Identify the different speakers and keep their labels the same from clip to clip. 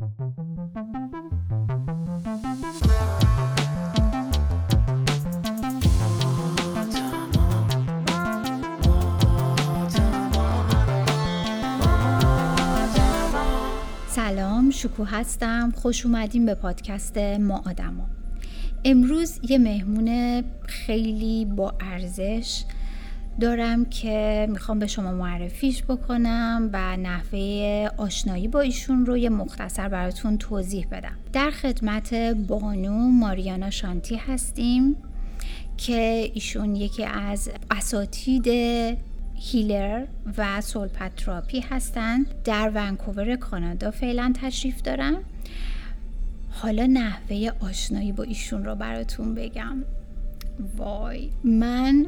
Speaker 1: سلام شکو هستم. خوش اومدیم به پادکست ما آدما. امروز یه مهمون خیلی با ارزش دارم که می‌خوام به شما معرفیش بکنم و نحوه آشنایی با ایشون رو یه مختصر براتون توضیح بدم. در خدمت بانو ماریانا شانتی هستیم که ایشون یکی از اساتید هیلر و سولپتراپی هستند. در ونکوور کانادا فعلا تشریف دارم حالا نحوه آشنایی با ایشون رو براتون بگم. وای. من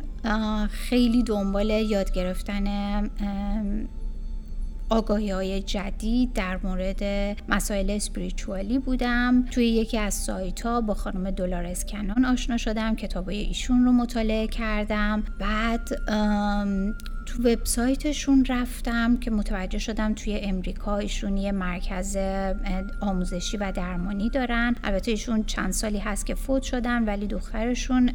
Speaker 1: خیلی دنبال یاد گرفتن آگاهی های جدید در مورد مسائل اسپریچوالی بودم. توی یکی از سایت ها با خانم دلارس کنان آشنا شدم کتاب ایشون رو مطالعه کردم. بعد تو وبسایتشون رفتم که متوجه شدم توی امریکا ایشون یه مرکز آموزشی و درمانی دارن. البته ایشون چند سالی هست که فوت شدن ولی دخترشون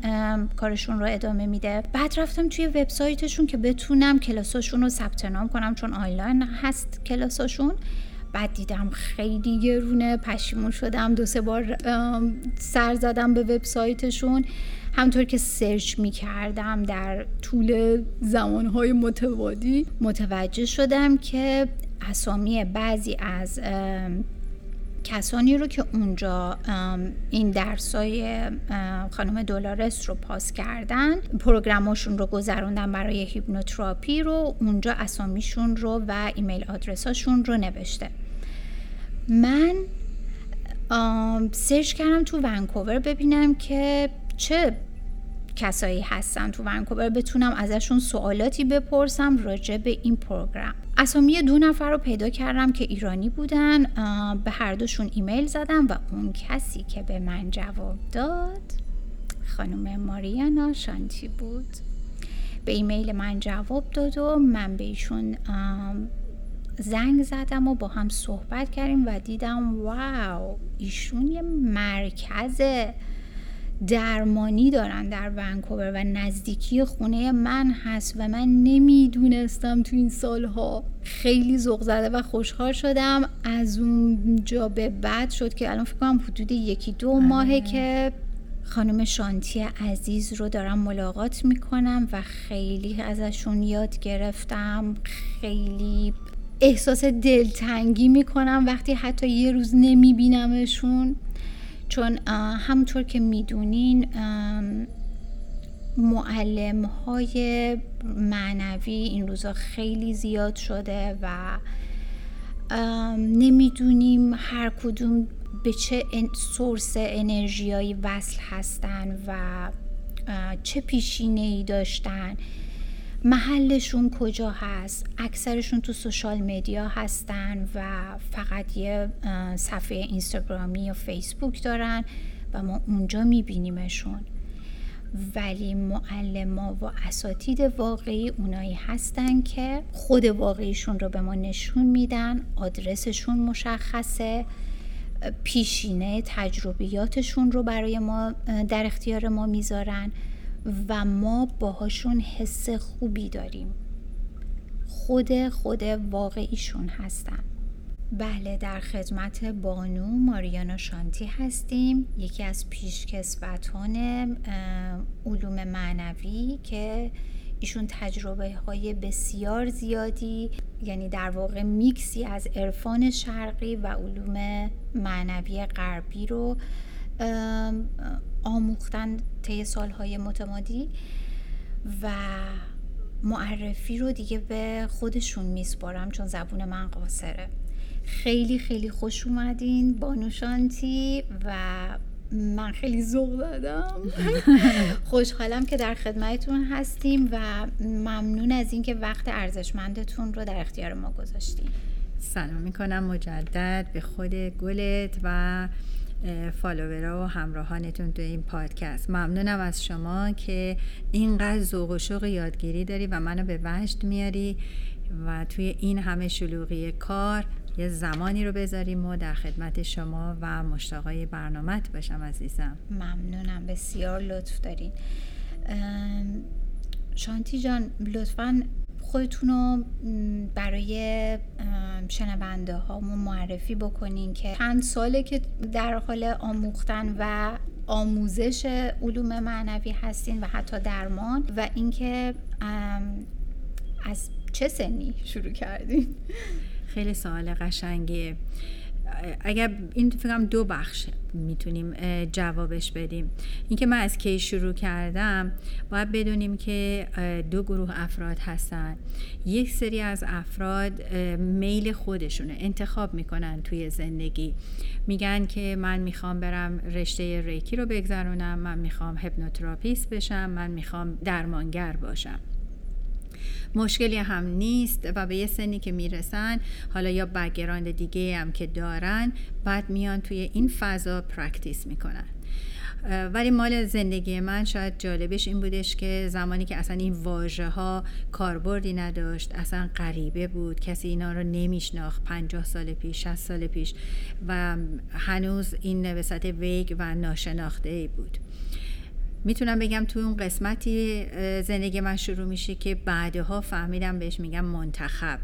Speaker 1: کارشون رو ادامه میده. بعد رفتم توی وبسایتشون که بتونم کلاساشون رو ثبت نام کنم چون آنلاین هست کلاساشون. بعد دیدم خیلی گرونه پشیمون شدم دو سه بار سر زدم به وبسایتشون. همونطور که search می کردم در طول زمانهای متمادی متوجه شدم که اسامی بعضی از کسانی رو که اونجا این درسای خانم دولارس رو پاس کردن program اشون رو گذروندن برای hypnotherapy رو اونجا اسامیشون رو و ایمیل آدرساشون رو نوشته. من search کردم تو ونکوور ببینم که چه کسایی هستن تو ونکوور بتونم ازشون سوالاتی بپرسم راجع به این program. اسامی دو نفر رو پیدا کردم که ایرانی بودن به هر دوشون ایمیل زدم و اون کسی که به من جواب داد خانم ماریانا شانتی بود. به ایمیل من جواب داد و من به ایشون زنگ زدم و با هم صحبت کردیم و دیدم واو ایشون یه مرکز درمانی دارن در ونکوور و نزدیکی خونه من هست و من نمی‌دونستم تو این سالها. خیلی ذوق زده و خوشحال شدم. از اونجا به بعد شد که الان فکر کنم حدود یکی دو آره. ماهه که خانم شانتی عزیز رو دارم ملاقات می‌کنم و خیلی ازشون یاد گرفتم. خیلی احساس دلتنگی می‌کنم وقتی حتی یه روز نمیبینمشون. چون همونطور که می‌دونین معلم های معنوی این روزا خیلی زیاد شده و نمی‌دونیم هر کدوم به چه سورس انرژیایی وصل هستن و چه پیشینه ای داشتن. محلشون کجا هست؟ اکثرشون تو سوشال مدیا هستن و فقط یه صفحه اینستاگرامی و فیسبوک دارن و ما اونجا میبینیمشون. ولی معلما و اساتید واقعی اونایی هستن که خود واقعیشون رو به ما نشون میدن آدرسشون مشخصه پیشینه تجربیاتشون رو برای ما در اختیار ما می‌ذارن. و ما باهاشون حس خوبی داریم. خود خود واقعیشون هستن بله در خدمت بانو ماریانا شانتی هستیم یکی از پیشکسوتان علوم معنوی که ایشون تجربه های بسیار زیادی یعنی در واقع میکسی از عرفان شرقی و علوم معنوی غربی رو آموختن طی سالهای متمادی و معرفی رو دیگه به خودشون میسپارم چون زبون من قاصره. خیلی خیلی خوش اومدین بانوشانتی و من خیلی ذوق زدم خوشحالم که در خدمتتون هستیم و ممنون از اینکه وقت ارزشمندتون رو در اختیار ما گذاشتیم
Speaker 2: سلام می‌کنم مجدد به خود گلت و فالوورا و همراهانتون تو این پادکست. ممنونم از شما که اینقدر ذوق و شوق یادگیری داری و منو به وجد میاری و توی این همه شلوغی کار یه زمانی رو بذاریم و در خدمت شما و مشتاقای برنامت باشم عزیزم.
Speaker 1: ممنونم بسیار لطف دارین. شانتی جان لطفا خودتون رو برای شنونده هامون معرفی بکنین که چند ساله که در حال آموختن و آموزش علوم معنوی هستین و حتی درمان و اینکه از چه سنی شروع کردین؟
Speaker 2: خیلی سوال قشنگیه. اگر این فکرم دو بخش می‌تونیم جوابش بدیم. اینکه من از کی شروع کردم باید بدونیم که دو گروه افراد هستن. یک سری از افراد میل خودشونه انتخاب می‌کنن توی زندگی. میگن که من می‌خوام برم رشته ریکی رو بگذرونم من می‌خوام hypnotherapist بشم من می‌خوام درمانگر باشم. مشکلی هم نیست و به یه سنی که می‌رسن حالا یا background دیگه هم که دارن بعد میان توی این فضا practice می‌کنن. ولی مال زندگی من شاید جالبش این بودش که زمانی که اصلا این واژه ها کاربردی نداشت اصلا غریبه بود کسی اینا رو نمیشناخت 50 سال پیش 60 سال پیش و هنوز این سطح ویگ و ناشناخته بود. می‌تونم بگم توی اون قسمتی زندگی من شروع میشه که بعدها فهمیدم بهش میگم منتخب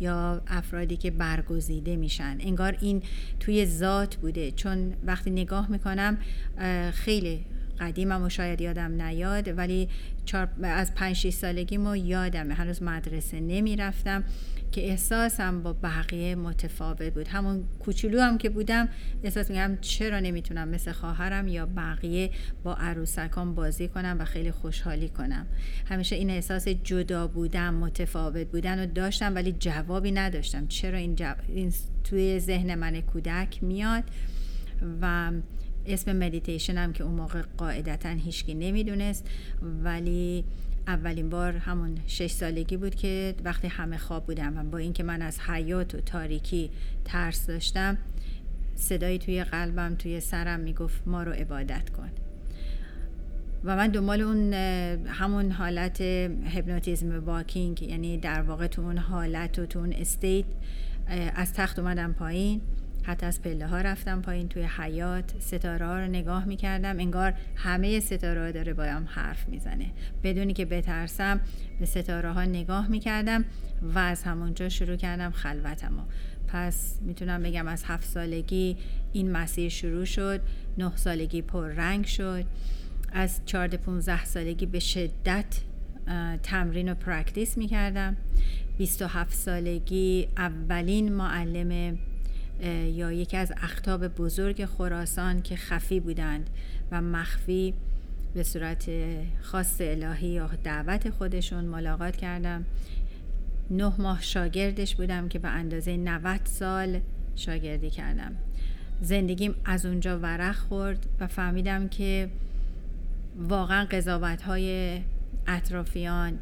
Speaker 2: یا افرادی که برگزیده میشن. انگار این توی ذات بوده. چون وقتی نگاه می‌کنم خیلی قدیمم و شاید یادم نیاد ولی از پنج 6 سالگی ما یادمه. هنوز مدرسه نمی‌رفتم که احساسم با بقیه متفاوت بود. همون کوچولو هم که بودم احساس میگم چرا نمی‌تونم مثل خواهرم یا بقیه با عروسکان بازی کنم و خیلی خوشحالی کنم. همیشه این احساس جدا بودم متفاوت بودن رو داشتم ولی جوابی نداشتم. چرا این, این توی ذهن من کودک میاد؟ و اسم مدیتیشن هم که اون موقع قاعدتا هیچکی نمی‌دونست ولی اولین بار همون شش سالگی بود که وقتی همه خواب بودم و با اینکه من از حیاط و تاریکی ترس داشتم صدایی توی قلبم توی سرم می‌گفت ما رو عبادت کن. و من دنبال اون همون حالت هپنوتیزم walking یعنی در واقع تو اون حالت و تو اون state از تخت اومدم پایین. حتی از پله ها رفتم پایین توی حیات ستاره ها رو نگاه می‌کردم انگار همه ستاره ها داره بایم حرف می‌زنه. بدونی که بترسم به ستاره ها نگاه می‌کردم و از همونجا شروع کردم خلوتم پس می‌تونم بگم از هفت سالگی این مسیر شروع شد نه سالگی پر رنگ شد. از 14 15 سالگی به شدت تمرین و پرکتیس می‌کردم. 27 سالگی اولین معلم یا یکی از اختاب بزرگ خراسان که خفی بودند و مخفی به صورت خاص الهی یا دعوت خودشون ملاقات کردم. نه ماه شاگردش بودم که به اندازه 90 سال شاگردی کردم. زندگیم از اونجا ورق خورد و فهمیدم که واقعا قضاوت های اطرافیان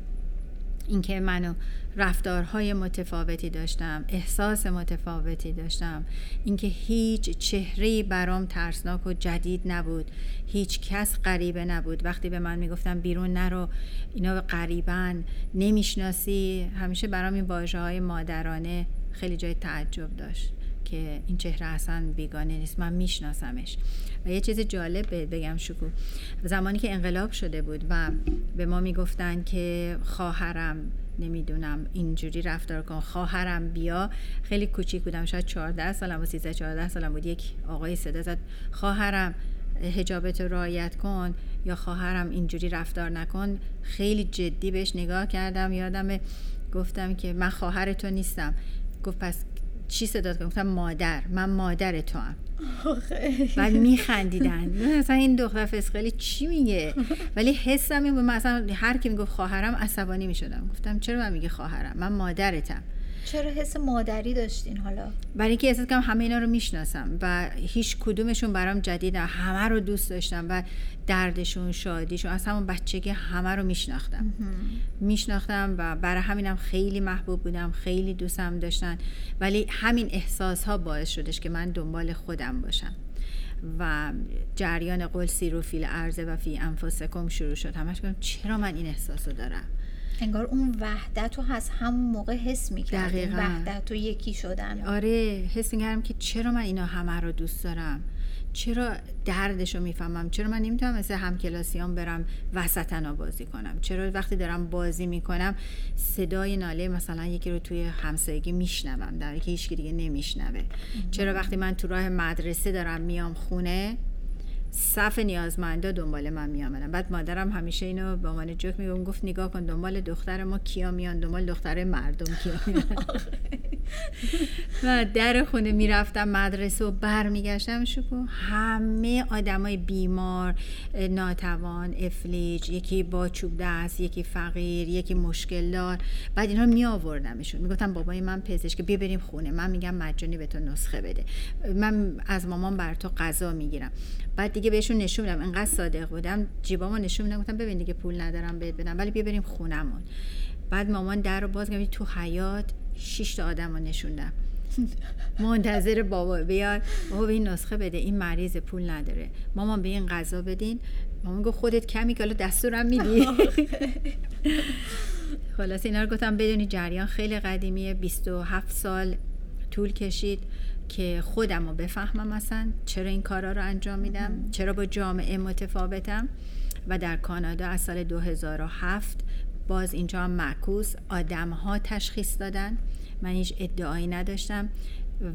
Speaker 2: اینکه منو رفتارهای متفاوتی داشتم احساس متفاوتی داشتم. اینکه هیچ چهره برام ترسناک و جدید نبود. هیچ کس غریبه نبود. وقتی به من می‌گفتم بیرون نرو اینا غریبن نمی‌شناسی. همیشه برام این واژه های مادرانه خیلی جای تعجب داشت. که این چهره اصلا بیگانه نیست. من میشناسمش. و یه چیز جالب بگم شکو. زمانی که انقلاب شده بود و به ما می‌گفتن که خواهرم نمی‌دونم اینجوری رفتار کن خواهرم بیا. خیلی کوچیک بودم شاید 14 سالم و 13 14 سالم بود. یک آقای صدا زد خواهرم هجابت رو رعایت کن یا خواهرم اینجوری رفتار نکن. خیلی جدی بهش نگاه کردم یادم گفتم که من خواهر تو نیستم. گفت پس چی صدا گفتم مادر. من مادر تو هم بعد میخندیدن. مثلا این دختر فسقلی چی میگه؟ ولی حسم این بود. مثلا هر کی می‌گفت خواهرم عصبانی می‌شدم. گفتم چرا من میگه خواهرم؟ من مادرتم.
Speaker 1: چرا حس مادری داشتین حالا؟
Speaker 2: برای اینکه احساس کنم همه اینا رو می‌شناسم و هیچ کدومشون برام جدید همه رو دوست داشتم و دردشون شادیشون از همون بچگی همه رو میشناختم. میشناختم و برای همینم خیلی محبوب بودم خیلی دوستم داشتن. ولی همین احساس ها باعث شدش که من دنبال خودم باشم. و جریان قول سیرو فیل عرضه و فی انفسکم شروع شد. همش چرا من این احساس رو دارم؟
Speaker 1: انگار اون وحدت رو از همون موقع حس می‌کردیم.
Speaker 2: دقیقاً.
Speaker 1: وحدت و یکی شدن.
Speaker 2: آره حس می‌کردم که چرا من اینا همه رو دوست دارم؟ چرا دردش رو می‌فهمم؟ چرا من نمی‌تونم مثل همکلاسیام برم وسطنا بازی کنم؟ چرا وقتی دارم بازی می‌کنم صدای ناله مثلا یکی رو توی همسایگی میشنوم در که هیچ دیگه نمیشنوه. چرا وقتی من تو راه مدرسه دارم میام خونه صف نیازمندا دنبال من میامدن بعد مادرم همیشه اینو به عنوان جوک میگم گفت نگاه کن دنبال دختر ما کیا میان دنبال دختر مردم کیا میان. و در خونه می‌رفتم مدرسه و برمیگشتم شکو. همه آدمای بیمار ناتوان افلیج یکی با چوب دست یکی فقیر یکی مشکل دار بعد اینا می آوردمشون می‌گفتم بابای من پزشک بیا بریم خونه. من میگم مجانی به تو نسخه بده. من از مامان بر تو غذا می‌گیرم. بعد دیگه بهشون نشون میدم. انقدر صادق بودم. جیبامو نشون میدم. گفتم ببین دیگه پول ندارم بهت بدم. ولی بیا بریم خونمون. بعد مامان در رو باز تو حیات شش تا آدم رو نشوندم منتظر بابا بیاد. بابا به این نسخه بده. این مریض پول نداره. مامان به این غذا بدین. مامان گفت خودت کمی که دستورم میدی. خلاص اینا رو گفتم بدونی جریان خیلی قدیمیه. 27 سال طول کشید. که خودم رو بفهمم اصلا چرا این کارا رو انجام میدم چرا با جامعه متفاوتم. و در کانادا از سال 2007 باز اینجا هم معکوس آدم ها تشخیص دادن. من هیچ ادعایی نداشتم.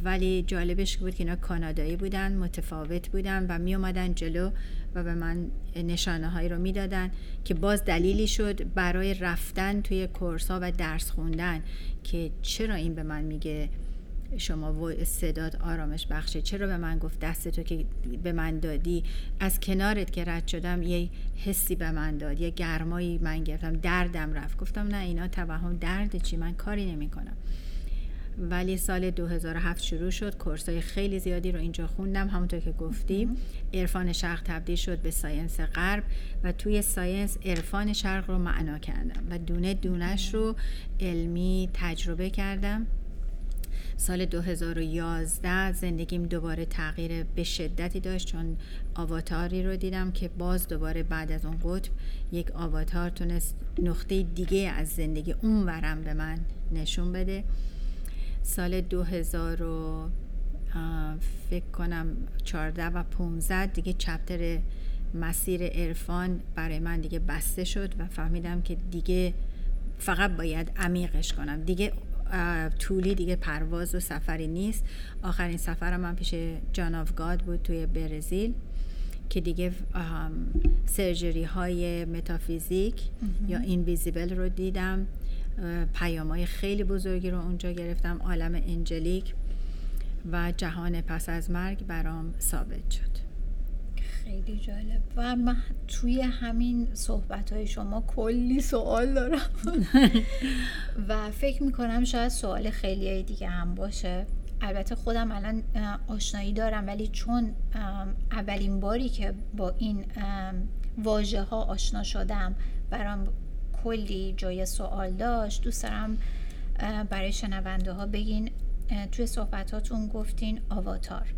Speaker 2: ولی جالبش بود که اینا کانادایی بودن متفاوت بودن و می اومدن جلو و به من نشانه هایی رو می‌دادن که باز دلیلی شد برای رفتن توی کورس ها و درس خوندن که چرا این به من میگه؟ شما صداد آرامش بخشه چرا به من گفت دست تو که به من دادی؟ از کنارت که رد شدم یه حسی به من داد یه گرمایی من گرفتم دردم رفت. گفتم نه اینا توهم درد چی؟ من کاری نمی کنم ولی سال 2007 شروع شد course های خیلی زیادی رو اینجا خوندم. همونطور که گفتی عرفان شرق تبدیل شد به science غرب و توی science عرفان شرق رو معنا کردم و دونه دونش رو علمی تجربه کردم. سال 2011 زندگیم دوباره تغییر به شدتی داشت چون آواتاری رو دیدم که باز دوباره بعد از اون قطب یک آواتار تونست نقطه دیگه از زندگی اون ورم به من نشون بده. سال 2000 رو فکر کنم 14 و 15 دیگه چپتر مسیر عرفان برای من دیگه بسته شد و فهمیدم که دیگه فقط باید عمیقش کنم. دیگه طولی دیگه پرواز و سفری نیست. آخرین سفرم من پیش جان آف گاد بود توی برزیل که دیگه سرجری های متافیزیک یا اینویزیبل رو دیدم. پیام های خیلی بزرگی رو اونجا گرفتم. عالم انجلیک و جهان پس از مرگ برام ثابت شد.
Speaker 1: خیلی جالب. و من توی همین صحبت های شما کلی سوال دارم. و فکر می‌کنم شاید سوال خیلی دیگه هم باشه. البته خودم الان آشنایی دارم ولی چون اولین باری که با این واژه ها آشنا شدم برام کلی جای سوال داشت دوست دارم برای شنونده ها بگین توی صحبتاتون گفتین آواتار.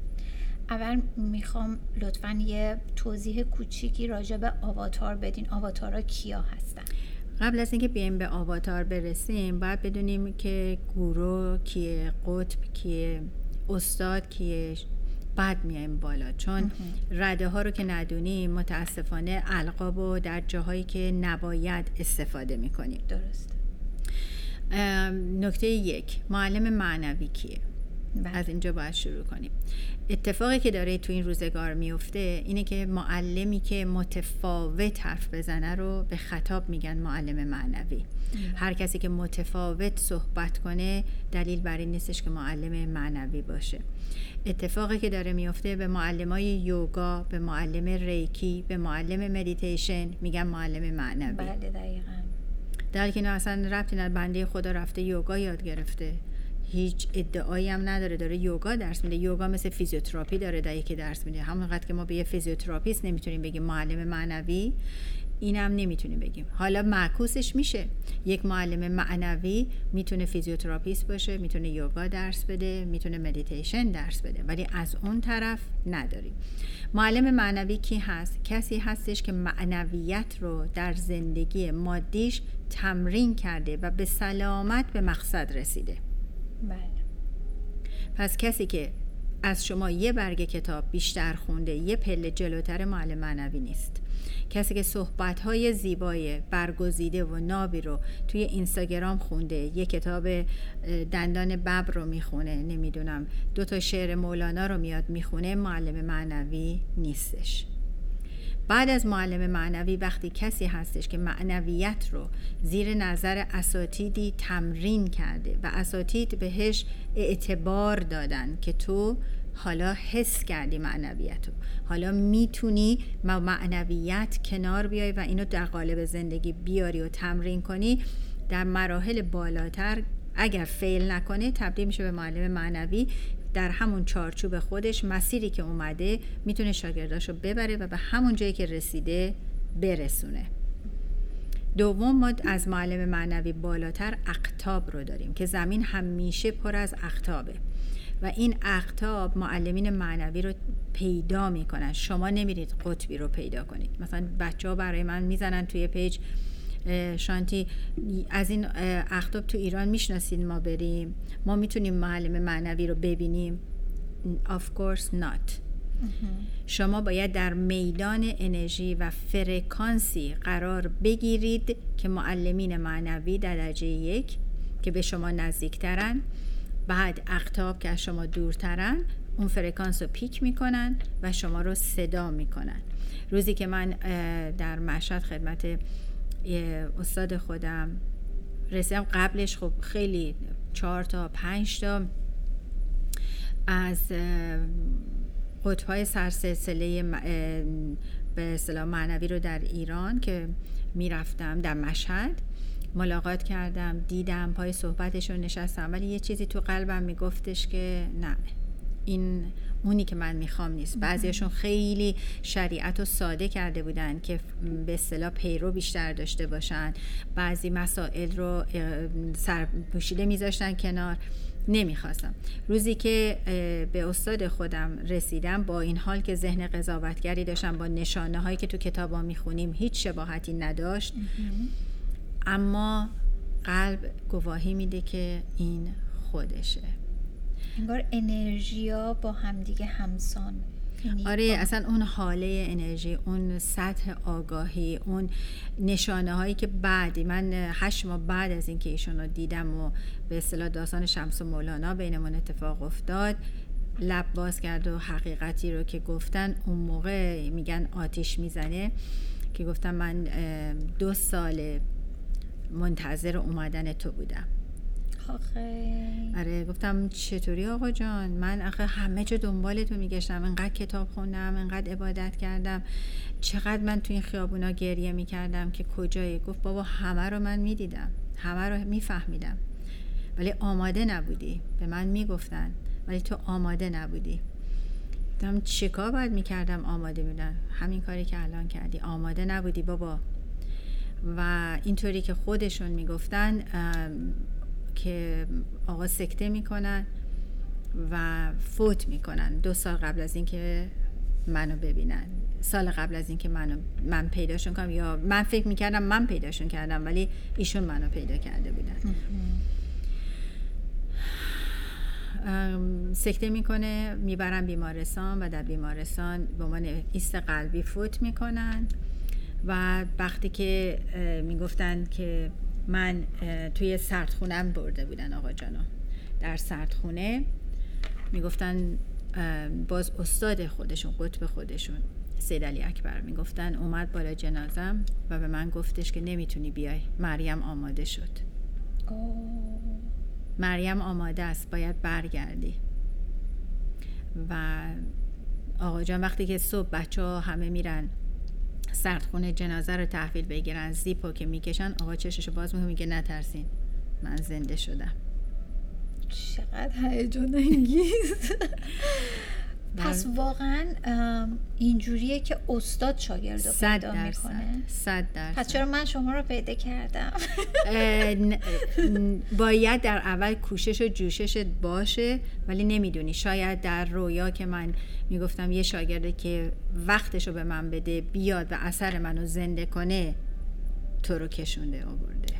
Speaker 1: اول می‌خوام لطفا یه توضیح کوچیکی راجع به آواتار بدین. آواتارا کیا هستن؟
Speaker 2: قبل از اینکه بیایم به آواتار برسیم باید بدونیم که گورو کیه قطب کیه استاد کیه. بعد میایم بالا. چون رده ها رو که ندونیم متاسفانه القاب و در جاهایی که نباید استفاده می‌کنیم.
Speaker 1: درست
Speaker 2: نکته یک معلم معنوی کیه؟ بله. از اینجا باید شروع کنیم. اتفاقی که داره تو این روزگار میفته اینه که معلمی که متفاوت حرف بزنه رو به خطاب میگن معلم معنوی. هر کسی که متفاوت صحبت کنه دلیل بر این نیستش که معلم معنوی باشه. اتفاقی که داره میفته به معلم های یوگا به معلم ریکی به معلم مدیتیشن میگن معلم معنوی.
Speaker 1: بله دقیقا.
Speaker 2: در که اصلا ربطی بنده خدا رفته یوگا یاد گرفته. هیچ ادعایی هم نداره. داره یوگا درس میده. یوگا مثل فیزیوتراپی داره در که درس میده. همونقدر که ما به یه فیزیوتراپیست نمی‌تونیم بگیم معلم معنوی اینم نمی‌تونیم بگیم. حالا معکوسش میشه. یک معلم معنوی می‌تونه فیزیوتراپیست باشه می‌تونه یوگا درس بده می‌تونه مدیتیشن درس بده. ولی از اون طرف نداریم. معلم معنوی کی هست؟ کسی هستش که معنویت رو در زندگی مادیش تمرین کرده و به سلامت به مقصد رسیده.
Speaker 1: بله.
Speaker 2: پس کسی که از شما یه برگ کتاب بیشتر خونده یه پله جلوتر معلم معنوی نیست. کسی که صحبت زیبای برگزیده و نابی رو توی اینستاگرام خونده یه کتاب دندان ببر رو می‌خونه نمی‌دونم دو تا شعر مولانا رو میاد می‌خونه معلم معنوی نیستش. بعد از معلم معنوی وقتی کسی هستش که معنویت رو زیر نظر اساتیدی تمرین کرده و اساتید بهش اعتبار دادن که تو حالا حس کردی معنویت رو. حالا می‌تونی معنویت کنار بیای و اینو در قالب زندگی بیاری و تمرین کنی در مراحل بالاتر اگر فیل نکنه تبدیل میشه به معلم معنوی در همون چارچوب خودش مسیری که اومده می‌تونه شاگرداشو ببره و به همون جایی که رسیده برسونه. دوم ما از معلم معنوی بالاتر اقتاب رو داریم که زمین همیشه پر از اقتابه و این اقطاب معلمین معنوی رو پیدا می‌کنن. شما نمیرید قطبی رو پیدا کنید. مثلا بچه ها برای من می‌زنن توی پیج شانتی از این اقطاب تو ایران می‌شناسید ما بریم؟ ما می‌تونیم معلم معنوی رو ببینیم؟ Of course not. شما باید در میدان انرژی و فرکانسی قرار بگیرید که معلمین معنوی درجه یک که به شما نزدیکترن. بعد اقتاب که از شما دورترن اون فرکانس رو پیک می‌کنن و شما رو صدا می‌کنن. روزی که من در مشهد خدمت استاد خودم رسیدم قبلش خب خیلی چهار تا پنج تا از قطبهای سرسلسله به اصطلاح معنوی رو در ایران که می‌رفتم در مشهد ملاقات کردم دیدم پای صحبتشون نشستم ولی یه چیزی تو قلبم میگفتش که نه این اونی که من می‌خوام نیست. بعضیشون خیلی شریعت رو ساده کرده بودن که به اصطلاح پیرو بیشتر داشته باشن. بعضی مسائل رو سرپوشیده میذاشتن کنار. نمی‌خواستم. روزی که به استاد خودم رسیدم با این حال که ذهن قضاوتگری داشتم با نشانه هایی که تو کتابا می‌خونیم هیچ شباهتی نداشت. اما قلب گواهی میده که این خودشه.
Speaker 1: انگار انرژیا با همدیگه همسان.
Speaker 2: یعنی آره اصلا اون حاله انرژی اون سطح آگاهی اون نشانه هایی که بعدی من هشت ماه بعد از اینکه ایشون رو دیدم و به اصطلاح داستان شمس و مولانا بینمون اتفاق افتاد لب باز کرد و حقیقتی رو که گفتن اون موقع میگن آتیش می‌زنه که گفتم من دو سال منتظر اومدن تو بودم.
Speaker 1: آخه.
Speaker 2: آره گفتم چطوری آقا جان؟ من آخه همه جا دنبال تو میگشتم. انقدر کتاب خوندم انقدر عبادت کردم. چقدر من تو این خیابونا گریه می‌کردم که کجایی؟ گفت بابا همه رو من می‌دیدم. همه رو میفهمیدم. ولی آماده نبودی. به من می‌گفتن. ولی تو آماده نبودی. گفتم چیکار باید می‌کردم آماده میدن همین کاری که الان کردی. آماده نبودی بابا. و اینطوری که خودشون می‌گفتن که آقا سکته می‌کنن و فوت می‌کنن. دو سال قبل از اینکه منو ببینن. سال قبل از اینکه منو من پیداشون کنم یا من فکر می‌کردم من پیداشون کردم ولی ایشون منو پیدا کرده بودن. سکته می‌کنه می‌برن بیمارستان و در بیمارستان به عنوان ایست قلبی فوت می‌کنن. و وقتی که می‌گفتن که من توی سردخونم برده بودن آقا جانو در سردخونه می‌گفتن باز استاد خودشون قطب خودشون سید علی اکبر می‌گفتن اومد بالا جنازم و به من گفتش که نمی‌تونی بیای. مریم آماده شد. مریم آماده است. باید برگردی. و آقا جان وقتی که صبح بچه ها همه میرن سردخونه جنازه رو تحویل بگیرن. زیپو که می‌کشن آقا چششو باز می‌کنه میگه نترسین. من زنده شدم.
Speaker 1: چقدر هیجان انگیز. پس واقعا اینجوریه که استاد شاگرد رو پیدا می‌کنه.
Speaker 2: صد درصد.
Speaker 1: پس چرا من شما رو پیدا کردم؟
Speaker 2: باید در اول کوشش و جوششت باشه ولی نمی‌دونی. شاید در رویا که من می‌گفتم یه شاگرده که وقتش رو به من بده بیاد و اثر منو زنده کنه تو رو کشونده آورده.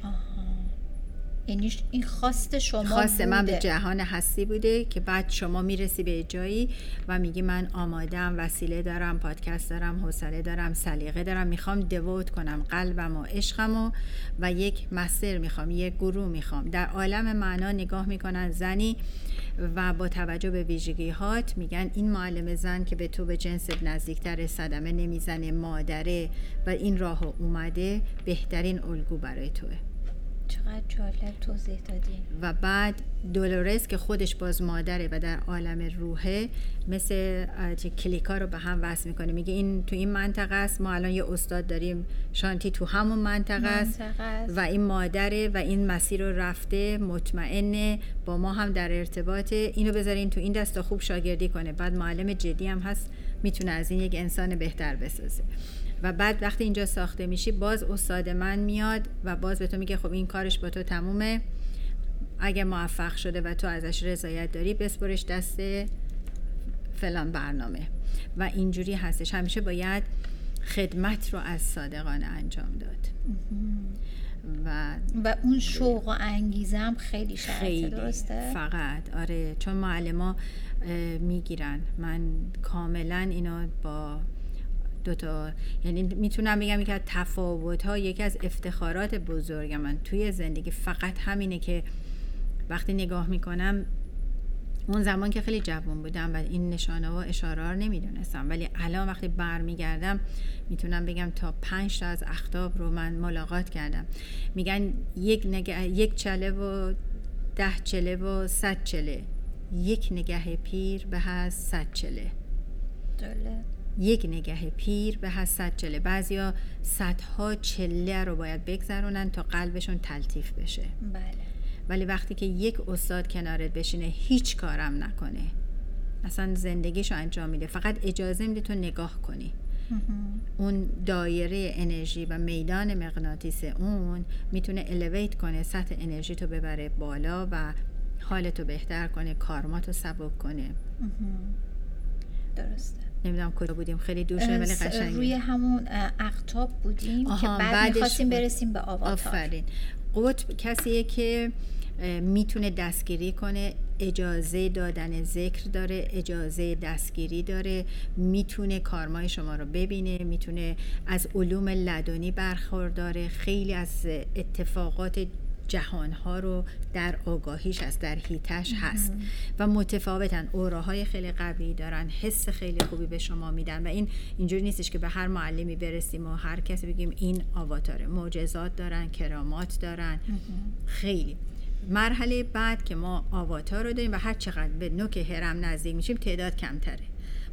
Speaker 1: یعنی این خواست شما
Speaker 2: خواست
Speaker 1: بوده.
Speaker 2: من به جهان هستی بوده که بعد شما می‌رسی به جایی و میگی من آمادم وسیله دارم پادکست دارم حوصله دارم سلیقه دارم. می‌خوام دوت کنم قلبم و عشقم و, و یک مستر می‌خوام یک گروه می‌خوام. در عالم معنا نگاه می‌کنن زنی و با توجه به ویژگی هات میگن این معلم زن که به تو به جنس نزدیکتر صدمه نمی‌زنه مادره و این راه اومده بهترین الگو برای توه.
Speaker 1: چقدر جالب توضیح دادی
Speaker 2: و بعد دولورس که خودش باز مادره و در عالم روحه مثل کلیکا رو به هم وصل می‌کنه. میگه این تو این منطقه است ما الان یه استاد داریم شانتی تو همون منطقه است. و این مادره و این مسیر رو رفته مطمئنه با ما هم در ارتباطه اینو بذارین تو این دستا خوب شاگردی کنه. بعد معلم جدی هم هست می‌تونه از این یک انسان بهتر بسازه. و بعد وقتی اینجا ساخته میشی باز استاد من میاد و باز به تو میگه خب این کارش با تو تمومه. اگه موفق شده و تو ازش رضایت داری بسپرش دست فلان برنامه. و اینجوری هستش. همیشه باید خدمت رو از صادقانه انجام داد.
Speaker 1: و و اون شوق و انگیزم خیلی شرطه
Speaker 2: خیلی.
Speaker 1: درسته؟
Speaker 2: فقط. آره. چون معلم می‌گیرن. من کاملا اینو با دوتا. یعنی می‌تونم بگم یکی از تفاوت ها یکی از افتخارات بزرگ من توی زندگی فقط همینه که وقتی نگاه می‌کنم اون زمان که خیلی جوان بودم و این نشانه و اشاره رو نمی‌دونستم. ولی الان وقتی برمیگردم می‌تونم بگم تا پنج تا از اختاب رو من ملاقات کردم. میگن یک, نگه، یک چله و ده چله و صد چله. یک نگه پیر به هست صد چله. یک نگه پیر به حسد چله بعضیا صدها چله رو باید بگذرونن تا قلبشون تلطیف بشه.
Speaker 1: بله.
Speaker 2: ولی وقتی که یک استاد کنارت بشینه هیچ کارم نکنه. اصلا زندگیشو انجام میده. فقط اجازه میده تو نگاه کنی. اون دایره انرژی و میدان مغناطیس اون می‌تونه الیویت کنه سطح انرژی تو ببره بالا و حالتو بهتر کنه کارماتو سبک کنه.
Speaker 1: درسته.
Speaker 2: نمی‌دونم کجا بودیم. خیلی دور شده ولی قشنگه
Speaker 1: روی همون اقتاب بودیم که بعد می‌خواستیم برسیم به آواتار.
Speaker 2: آفرین. قطب کسیه که می‌تونه دستگیری کنه اجازه دادن ذکر داره اجازه دستگیری داره می‌تونه کارمای شما رو ببینه می‌تونه از علوم لدنی برخورداره خیلی از اتفاقات جهانها رو در آگاهیش است در هیتش هست. و متفاوتن اوراهای خیلی قوی دارن حس خیلی خوبی به شما میدن. و این اینجوری نیستش که به هر معلمی برسیم و هر کسی بگیم این آواتاره. معجزات دارن کرامات دارن. خیلی. مرحله بعد که ما آواتار رو داریم و هر چقدر به نوک هرم نزدیک میشیم تعداد کمتره.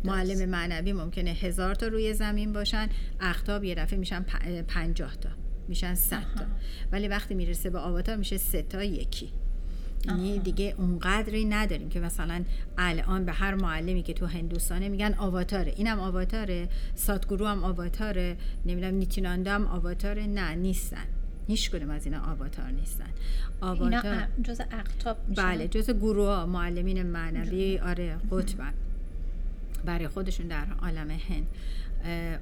Speaker 2: معلم معنوی ممکنه هزار تا روی زمین باشن اختاب یه دفعه میشن پنجاه تا. میشن صد تا. ولی وقتی می‌رسه به آواتار میشه سه تا یکی. یعنی دیگه اونقدری نداریم که مثلا الان به هر معلمی که تو هندوستانه میگن آواتاره. اینم آواتاره ساتگورو هم آواتاره نمی‌دونم نیتیناندا هم آواتاره. نه نیستن. هیچ کدوم از اینا آواتار نیستن.
Speaker 1: آواتار اینا جزء اقطاب میشن.
Speaker 2: بله جزء گروه ها معلمین معنوی آره قطبن. برای خودشون در عالم هند.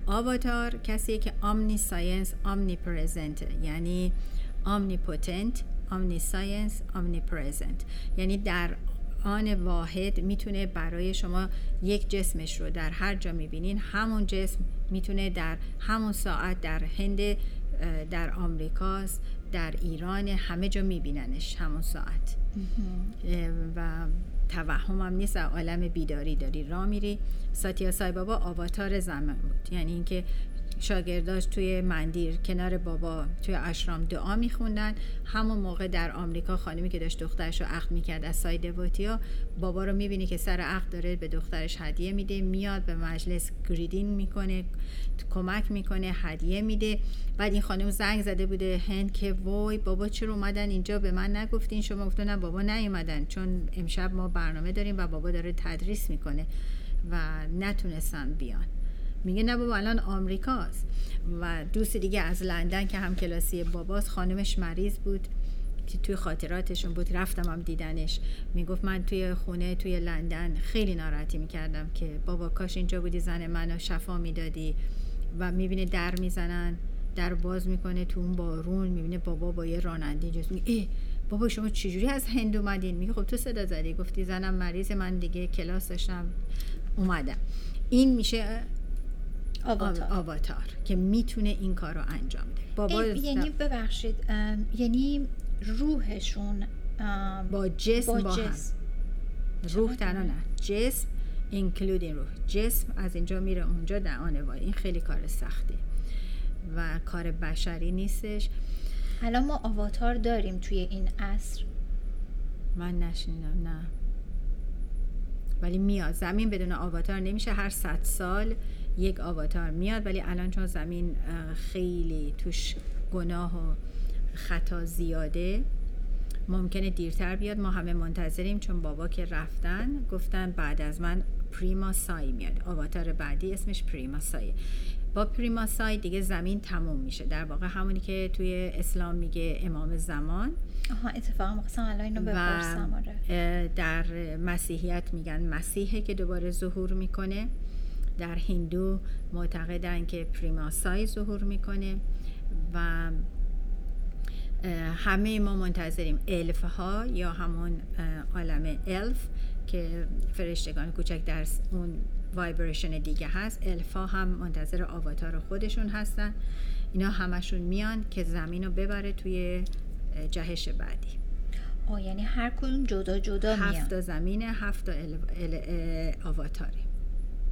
Speaker 2: آواتار کسیه که omniscience omnipresent یعنی omnipotent آمنی ساینس آمنی پرزنت یعنی در آن واحد می‌تونه برای شما یک جسمش رو در هر جا می‌بینین. همون جسم می‌تونه در همون ساعت در هند در آمریکاست در ایران همه جا میبیننش همون ساعت. و توهم هم نیست عالم بیداری داری. را میری. ساتیا سای بابا آواتار زمان بود. یعنی اینکه شاگرداش توی مندیر کنار بابا توی اشرام دعا میخوندن. همون موقع در آمریکا خانمی که داشت دخترش رو عقد می‌کرد از سای دواتیا بابا رو می‌بینی که سر عقد داره به دخترش هدیه میده میاد به مجلس گریدین می‌کنه کمک می‌کنه هدیه میده. بعد این خانم زنگ زده بوده هند که وای بابا چرا اومدن اینجا؟ به من نگفتین. شما گفتن بابا نیومدن چون امشب ما برنامه داریم و بابا داره تدریس می‌کنه و نتونستن بیان. میگه نه بابا الان آمریکاست. و دوست دیگه از لندن که هم کلاسی باباست خانمش مریض بود. که توی خاطراتشون بود رفتم هم دیدنش. می‌گفت من توی خونه توی لندن خیلی ناراحتی می‌کردم که بابا کاش اینجا بودی زن منو شفا می‌دادی. و می‌بینه در می‌زنن در باز می‌کنه تو اون بارون. می‌بینه بابا با یه راننده جست میگه بابا شما چجوری از هند اومدین؟ میگه خب تو صدا زدی. گفتی زنم مریض من دیگه کلاس داشتم اومدم. این میشه
Speaker 1: آواتار,
Speaker 2: آواتار که می‌تونه این کار رو انجام ده
Speaker 1: بابا یعنی ببخشید یعنی روحشون
Speaker 2: با جسم با, با جسم. هم روح تنها نه. جسم اینکلودین روح. جسم از اینجا میره اونجا در آن این خیلی کار سختی و کار بشری نیستش.
Speaker 1: الان ما آواتار داریم توی این عصر.
Speaker 2: من نشنیدم نه. ولی میاد. زمین بدون آواتار نمیشه. هر صد سال یک آواتار میاد ولی الان چون زمین خیلی توش گناه و خطا زیاده ممکنه دیرتر بیاد. ما همه منتظریم چون بابا که رفتن گفتن بعد از من پریما سای میاد. آواتار بعدی اسمش پریما سای با پریما سای دیگه زمین تموم میشه. در واقع همونی که توی اسلام میگه امام زمان.
Speaker 1: آها اتفاقا مقصم الان اینو بپرسم
Speaker 2: آره. در مسیحیت میگن مسیحه که دوباره ظهور می‌کنه. در هندو معتقدن که پریما سای ظهور می‌کنه و همه ما منتظریم الف ها یا همون عالم الف که فرشتگان کوچک در اون وایبریشن دیگه هست. الف ها هم منتظر آواتار خودشون هستن. اینا همشون میان که زمین رو ببره توی جهش بعدی.
Speaker 1: آه یعنی هر کدوم جدا جدا میان.
Speaker 2: هفت زمین هفت آواتاری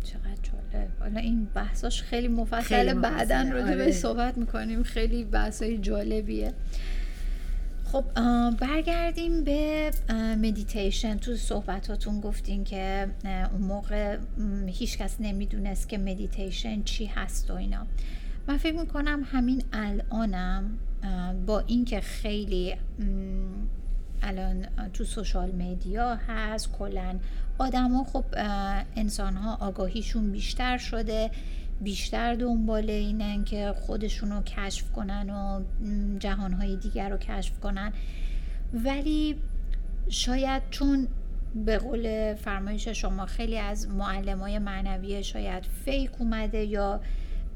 Speaker 1: چقدر جالب حالا این بحثاش خیلی مفصل بعدا رو آره. به صحبت می‌کنیم. خیلی بحثای جالبیه. خب برگردیم به مدیتیشن تو صحبتاتون گفتین که اون موقع هیچ کس نمی‌دونست که مدیتیشن چی هست و اینا. من فکر می‌کنم همین الانم با اینکه خیلی الان تو social media هست کلا آدما خب انسان ها آگاهیشون بیشتر شده بیشتر دنبال اینن که خودشون رو کشف کنن و جهانهای دیگر رو کشف کنن. ولی شاید چون به قول فرمایش شما خیلی از معلم های معنوی شاید fake اومده یا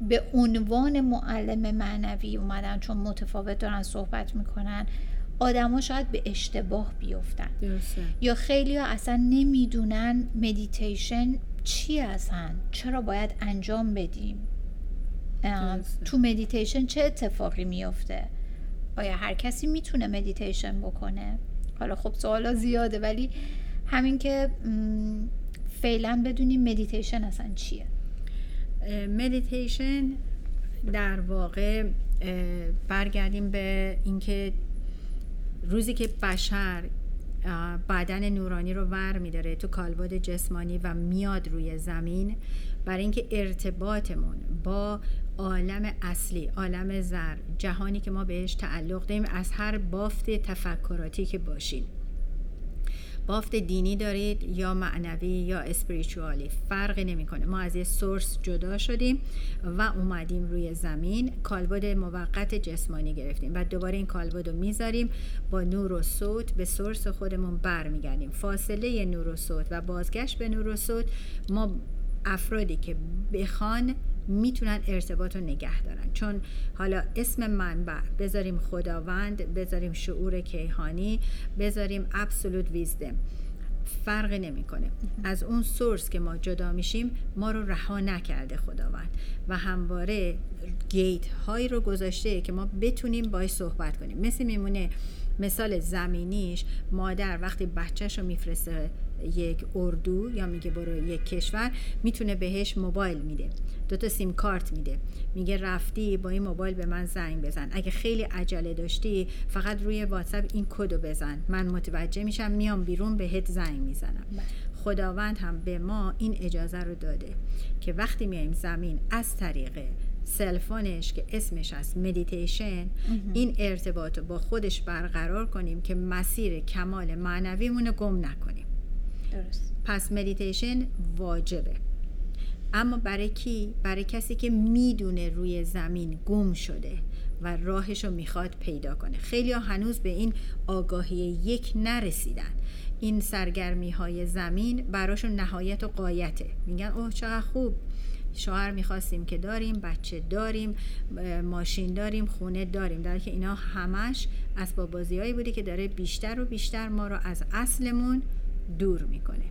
Speaker 1: به عنوان معلم معنوی اومدن چون متفاوت دارن صحبت می‌کنن آدما شاید به اشتباه بیفتن. یا خیلی ها اصلا نمی‌دونن مدیتیشن چی هستن. چرا باید انجام بدیم. تو مدیتیشن چه اتفاقی میفته؟ آیا هر کسی می‌تونه مدیتیشن بکنه؟ حالا خب سوالا زیاده ولی همین که فعلا بدونیم مدیتیشن اصلا چیه.
Speaker 2: مدیتیشن در واقع برگردیم به اینکه روزی که بشر بدن نورانی رو ور میداره تو کالبد جسمانی و میاد روی زمین برای اینکه ارتباطمون با عالم اصلی عالم زر جهانی که ما بهش تعلق داریم از هر بافت تفکراتی که باشیم. بافت دینی دارید یا معنوی یا اسپریچوالی فرقی نمی‌کنه. ما از یه سورس جدا شدیم و اومدیم روی زمین. کالبد موقت جسمانی گرفتیم و دوباره این کالبد رو می‌ذاریم با نور و صوت به سورس خودمون برمیگردیم. فاصله نور و صوت و بازگشت به نور و صوت ما افرادی که بخوان می‌تونن ارتباط رو نگه دارن. چون حالا اسم منبع بذاریم خداوند بذاریم شعور کیهانی بذاریم ابسولوت ویزدم فرقی نمی‌کنه. از اون سورس که ما جدا میشیم ما رو رها نکرده خداوند. و همواره گیت هایی رو گذاشته که ما بتونیم باش صحبت کنیم. مثل میمونه مثال زمینیش مادر وقتی بچهش رو میفرسته یک اردو یا میگه برو یک کشور می‌تونه بهش موبایل میده. دو تا سیم کارت میده. میگه رفتی با این موبایل به من زنگ بزن. اگه خیلی عجله داشتی فقط روی واتساپ این کدو بزن. من متوجه میشم میام بیرون بهت زنگ می‌زنم. بله. خداوند هم به ما این اجازه رو داده که وقتی میایم زمین از طریق cell phone ش که اسمش هست مدیتیشن این ارتباط رو با خودش برقرار کنیم که مسیر کمال معنویمون رو گم نکنیم.
Speaker 1: درست.
Speaker 2: پس مدیتیشن واجبه. اما برای کی؟ برای کسی که می‌دونه روی زمین گم شده و راهش رو می‌خواد پیدا کنه. خیلی هنوز به این آگاهی یک نرسیدن. این سرگرمی های زمین براشون نهایت و قایته. میگن اوه چقدر خوب. شوهر می‌خواستیم که داریم بچه داریم ماشین داریم خونه داریم. در که اینا همش اسباب بازی هایی بوده که داره بیشتر و بیشتر ما رو از اصلمون دور می‌کنه.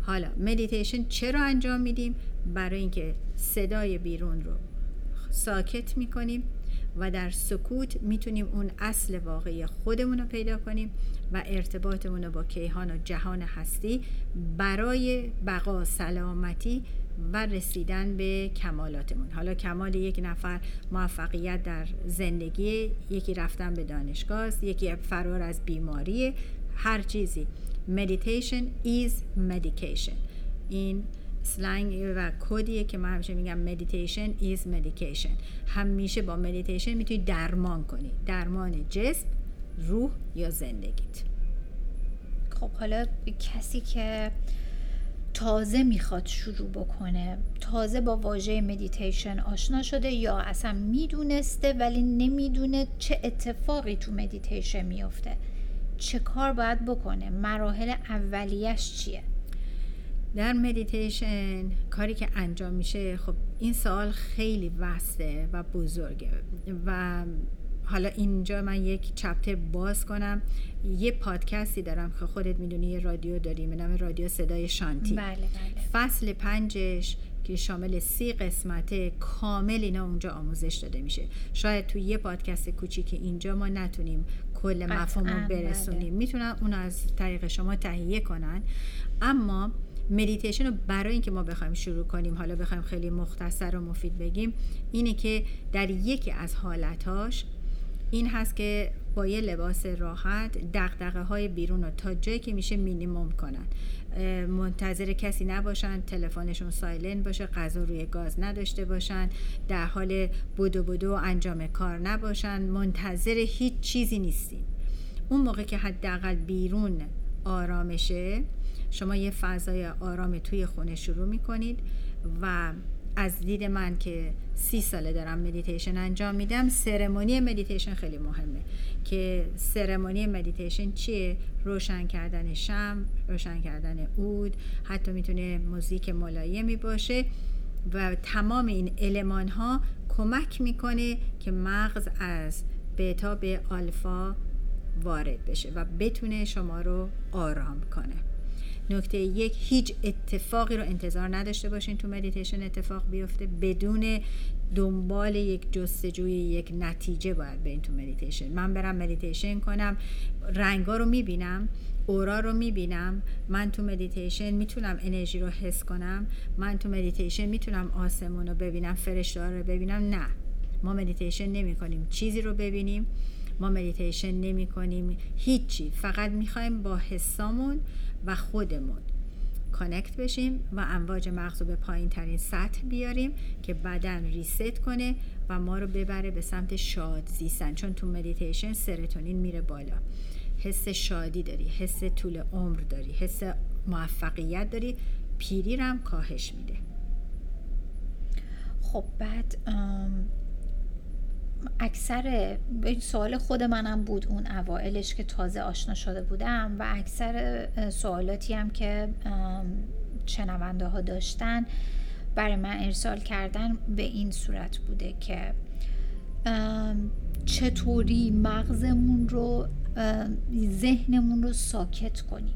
Speaker 2: حالا مدیتیشن چرا انجام میدیم؟ برای اینکه صدای بیرون رو ساکت می‌کنیم و در سکوت می‌تونیم اون اصل واقعی خودمون رو پیدا کنیم و ارتباطمون رو با کیهان و جهان هستی برای بقا سلامتی و رسیدن به کمالاتمون. حالا کمال یک نفر موفقیت در زندگی یکی رفتن به دانشگاه یکی فرار از بیماری هر چیزی. Meditation is medication. این سلنگ و کدیه که من همیشه میگم meditation is medication. همیشه با meditation می‌تونی درمان کنی. درمان جسم روح یا زندگیت.
Speaker 1: خب حالا کسی که تازه می‌خواد شروع بکنه تازه با واژه مدیتیشن آشنا شده یا اصلا می‌دونسته ولی نمی‌دونه چه اتفاقی تو مدیتیشن میفته چه کار باید بکنه؟ مراحل اولیش چیه؟
Speaker 2: در مدیتیشن کاری که انجام میشه خب این سوال خیلی vast ه و بزرگه و حالا اینجا من یک chapter باز کنم. یه پادکستی دارم که خودت می‌دونی یه رادیو داریم به نام رادیو صدای شانتی.
Speaker 1: بله بله.
Speaker 2: فصل پنجش که شامل سی قسمته کامل اینا اونجا آموزش داده میشه. شاید تو یه پادکست کوچیک اینجا ما نتونیم کل مفهوم رو برسونیم. بله. می‌تونن اون از طریق شما تهیه کنن. اما مدیتیشن رو برای اینکه ما بخوایم شروع کنیم حالا بخوایم خیلی مختصر و مفید بگیم اینه که در یکی از حالتاش این هست که با یه لباس راحت دقدقه های بیرون رو تا جایی که میشه مینیموم کنن. منتظر کسی نباشن تلفنشون سایلنت باشه غذا روی گاز نداشته باشن در حال بدو بدو انجام کار نباشن. منتظر هیچ چیزی نیستین. اون موقع که حداقل بیرون آرامشه شما یه فضای آرام توی خونه شروع می‌کنید و از دید من که سی ساله دارم مدیتیشن انجام میدم ceremony مدیتیشن خیلی مهمه که ceremony مدیتیشن چیه؟ روشن کردن شمع روشن کردن عود حتی می‌تونه موزیک ملایمی باشه و تمام این المان ها کمک می‌کنه که مغز از بتا به آلفا وارد بشه و بتونه شما رو آرام کنه. نکته یک هیچ اتفاقی رو انتظار نداشته باشین تو مدیتیشن اتفاق بیفته بدون دنبال یک جستجوی یک نتیجه باید برین تو مدیتیشن من برم مدیتیشن کنم رنگا رو می‌بینم aura رو می‌بینم من تو مدیتیشن می‌تونم انرژی رو حس کنم من تو مدیتیشن می‌تونم آسمون رو ببینم فرشته رو ببینم نه. ما مدیتیشن نمی کنیم چیزی رو ببینیم. ما مدیتیشن نمی کنیم هیچی. فقط می‌خوایم با حسامون و خودمون connect بشیم و امواج مغز رو به پایین ترین سطح بیاریم که بدن reset کنه و ما رو ببره به سمت شاد زیستن چون تو مدیتیشن سرتونین میره بالا. حس شادی داری حس طول عمر داری حس موفقیت داری. پیری رم کاهش میده.
Speaker 1: خب بعد اکثر سوال خود منم بود اون اوائلش که تازه آشنا شده بودم و اکثر سوالاتی هم که شنونده ها داشتن برای من ارسال کردن به این صورت بوده که چطوری مغزمون رو ذهنمون رو ساکت کنیم.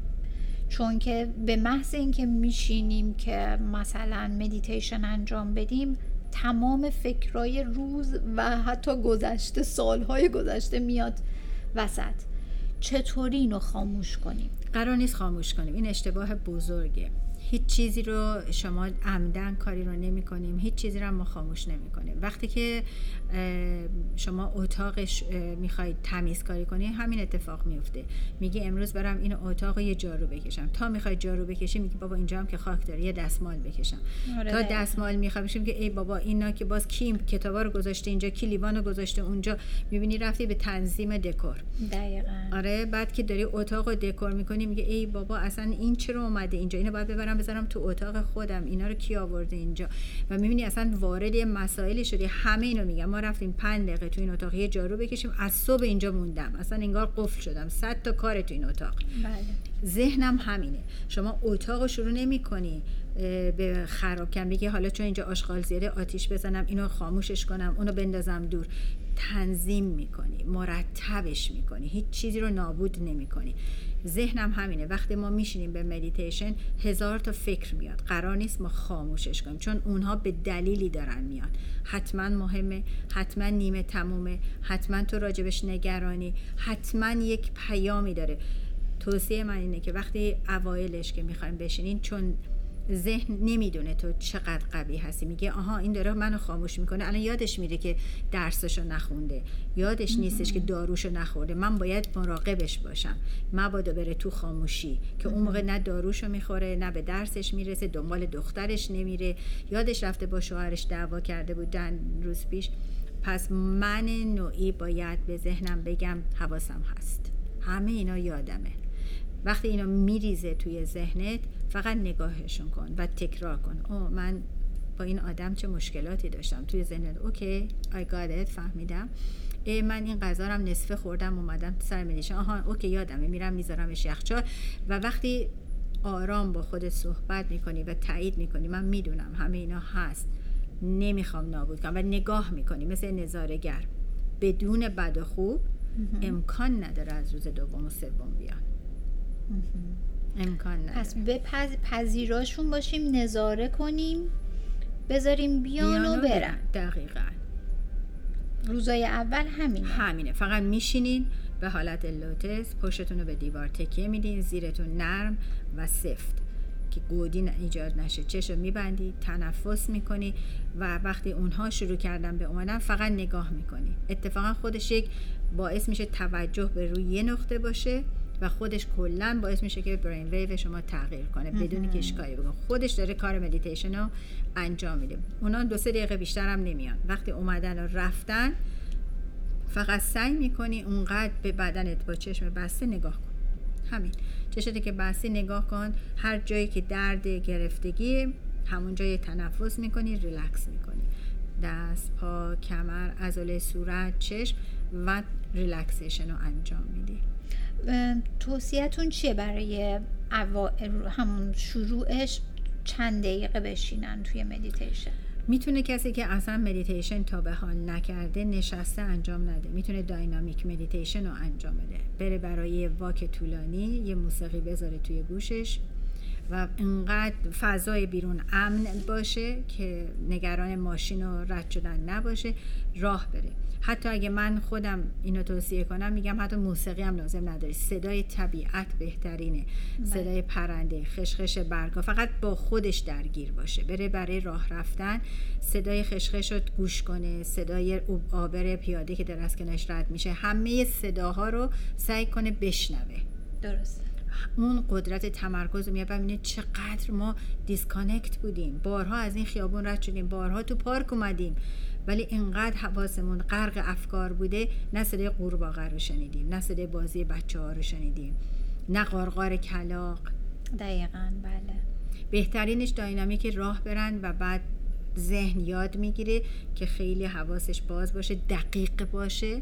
Speaker 1: چون که به محض اینکه میشینیم که مثلا مدیتیشن انجام بدیم تمام فکرای روز و حتی گذشته سالهای گذشته میاد وسط. چطوری اینو خاموش کنیم؟
Speaker 2: قرار نیست خاموش کنیم. این اشتباه بزرگه. هیچ چیزی رو شما عمدن کاری رو نمی کنیم هیچ چیزی رو ما خاموش نمی کنیم وقتی که شما اتاقش می‌خواید تمیز کاری کنی همین اتفاق میفته میگی امروز برم این اتاق یه جارو بکشم. تا می‌خوای جارو بکشی میگی بابا اینجا هم که خاک داره یه دستمال بکشم. آره. تا دستمال می‌خوام که ای بابا اینا که باز کی کتابا رو گذاشته اینجا کی لیوان رو گذاشته اونجا می‌بینی رفتی به تنظیم دکور.
Speaker 1: دقیقاً.
Speaker 2: آره بعد که داری اتاق رو دکور می‌کنی میگه ای بابا اصلا این چرا اومده اینجا؟ اینو باید ببرم بذارم تو اتاق خودم. اینا رو کی آورده اینجا؟ و می‌بینی اصلا وارد یه مسائلی شدی. همه اینو میگم ما رفتیم پنج دقیقه تو این اتاق یه جارو بکشیم. از صبح اینجا موندم. اصلا انگار قفل شدم. صد تا کار تو این اتاق.
Speaker 1: بله.
Speaker 2: ذهنم همینه. شما اتاق رو شروع نمی کنی به خراب کن بگی حالا چون اینجا آشغال زیاده آتیش بزنم اینو خاموشش کنم اونو بندازم دور. تنظیم می‌کنی مرتبش می‌کنی هیچ چیزی رو نابود نمی‌کنی. ذهنم همینه. وقتی ما میشینیم به مدیتیشن هزار تا فکر میاد. قرار نیست ما خاموشش کنیم چون اونها به دلیلی دارن میان. حتما مهمه حتما نیمه تمومه حتما تو راجبش نگرانی حتما یک پیامی داره. توصیه من اینه که وقتی اوایلش که می‌خوایم بشینین چون ذهن نمی‌دونه تو چقدر قوی هستی. میگه آها این داره منو خاموش می‌کنه. الان یادش میره که درسشو نخونده. یادش نیستش که داروشو نخورده. من باید مراقبش باشم. مبادا بره تو خاموشی که اون موقع نه داروشو می‌خوره نه به درسش می‌رسه دنبال دخترش نمیره. یادش رفته با شوهرش دعوا کرده بود چند روز پیش. پس من نوعی باید به ذهنم بگم حواسم هست. همه اینا یادمه. وقتی اینا میریزه توی ذهنت فقط نگاهشون کن و تکرار کن. او من با این آدم چه مشکلاتی داشتم؟ توی ذهنت. اوکی got it فهمیدم. ای من این غذا رو نصفه خوردم اومدم سر مدیتیشن آها اوکی یادمه میرم میذارمش یخچال. و وقتی آرام با خودت صحبت می‌کنی و تایید می‌کنی من می‌دونم همه اینا هست. نمی‌خوام نابود کنم و نگاه می‌کنی مثل نظارگر بدون بد و خوب امکان نداره از روز دوم و سوم بیان امکان نداره.
Speaker 1: پس به پذیراشون باشیم نظاره کنیم بذاریم بیان, و برن.
Speaker 2: دقیقا.
Speaker 1: روزای اول همینه.
Speaker 2: همینه. فقط میشینین به حالت لوتس پشتتون رو به دیوار تکیه میدین زیرتون نرم و سفت. که گودی ایجاد نشه. چش رو میبندی تنفس می‌کنی و وقتی اونها شروع کردن به اومدن فقط نگاه می‌کنی. اتفاقا خودش یک باعث میشه توجه به روی یه نقطه باشه. و خودش کلا باعث میشه که brain wave شما تغییر کنه بدون که اشکالی بکنه. خودش داره کار مدیتیشن رو انجام میده. اونا دو سه دقیقه بیشتر هم نمیان. وقتی اومدن و رفتن فقط سعی می‌کنی اونقدر به بدنت با چشم بسته نگاه کن. همین. چشت که بسته نگاه کن هر جایی که درد گرفتگی همون جای تنفس می‌کنی ریلکس می‌کنی. دست پا کمر عضله صورت چشم و relaxation رو انجام میدی.
Speaker 1: توصیهتون چیه برای همون شروعش چند دقیقه بشینن توی مدیتیشن
Speaker 2: می‌تونه کسی که اصلا مدیتیشن تا به حال نکرده نشسته انجام نده. می‌تونه dynamic meditation رو انجام بده. بره برای walk طولانی یه موسیقی بذاره توی گوشش. و انقدر فضای بیرون امن باشه که نگران ماشین و رد شدن نباشه راه بره. حتی اگه من خودم اینو توصیه کنم میگم حتی موسیقی هم لازم نداری. صدای طبیعت بهترینه. بله. صدای پرنده خش‌خش برگا فقط با خودش درگیر باشه. بره برای راه رفتن صدای خش‌خش رو گوش کنه صدای عابر پیاده که در از کنارش رد میشه همه صداها رو سعی کنه بشنوه.
Speaker 1: درست.
Speaker 2: اون قدرت تمرکز رو میاد. ببینه چقدر ما disconnect بودیم. بارها از این خیابون رد شدیم. بارها تو پارک اومدیم. ولی اینقدر حواسمون غرق افکار بوده نه صدای قورباغه رو شنیدیم نه صدای بازی بچه ها رو شنیدیم. نه قارقار کلاق
Speaker 1: دقیقا بله.
Speaker 2: بهترینش داینامیک راه برن و بعد ذهن یاد می‌گیره که خیلی حواسش باز باشه دقیق باشه.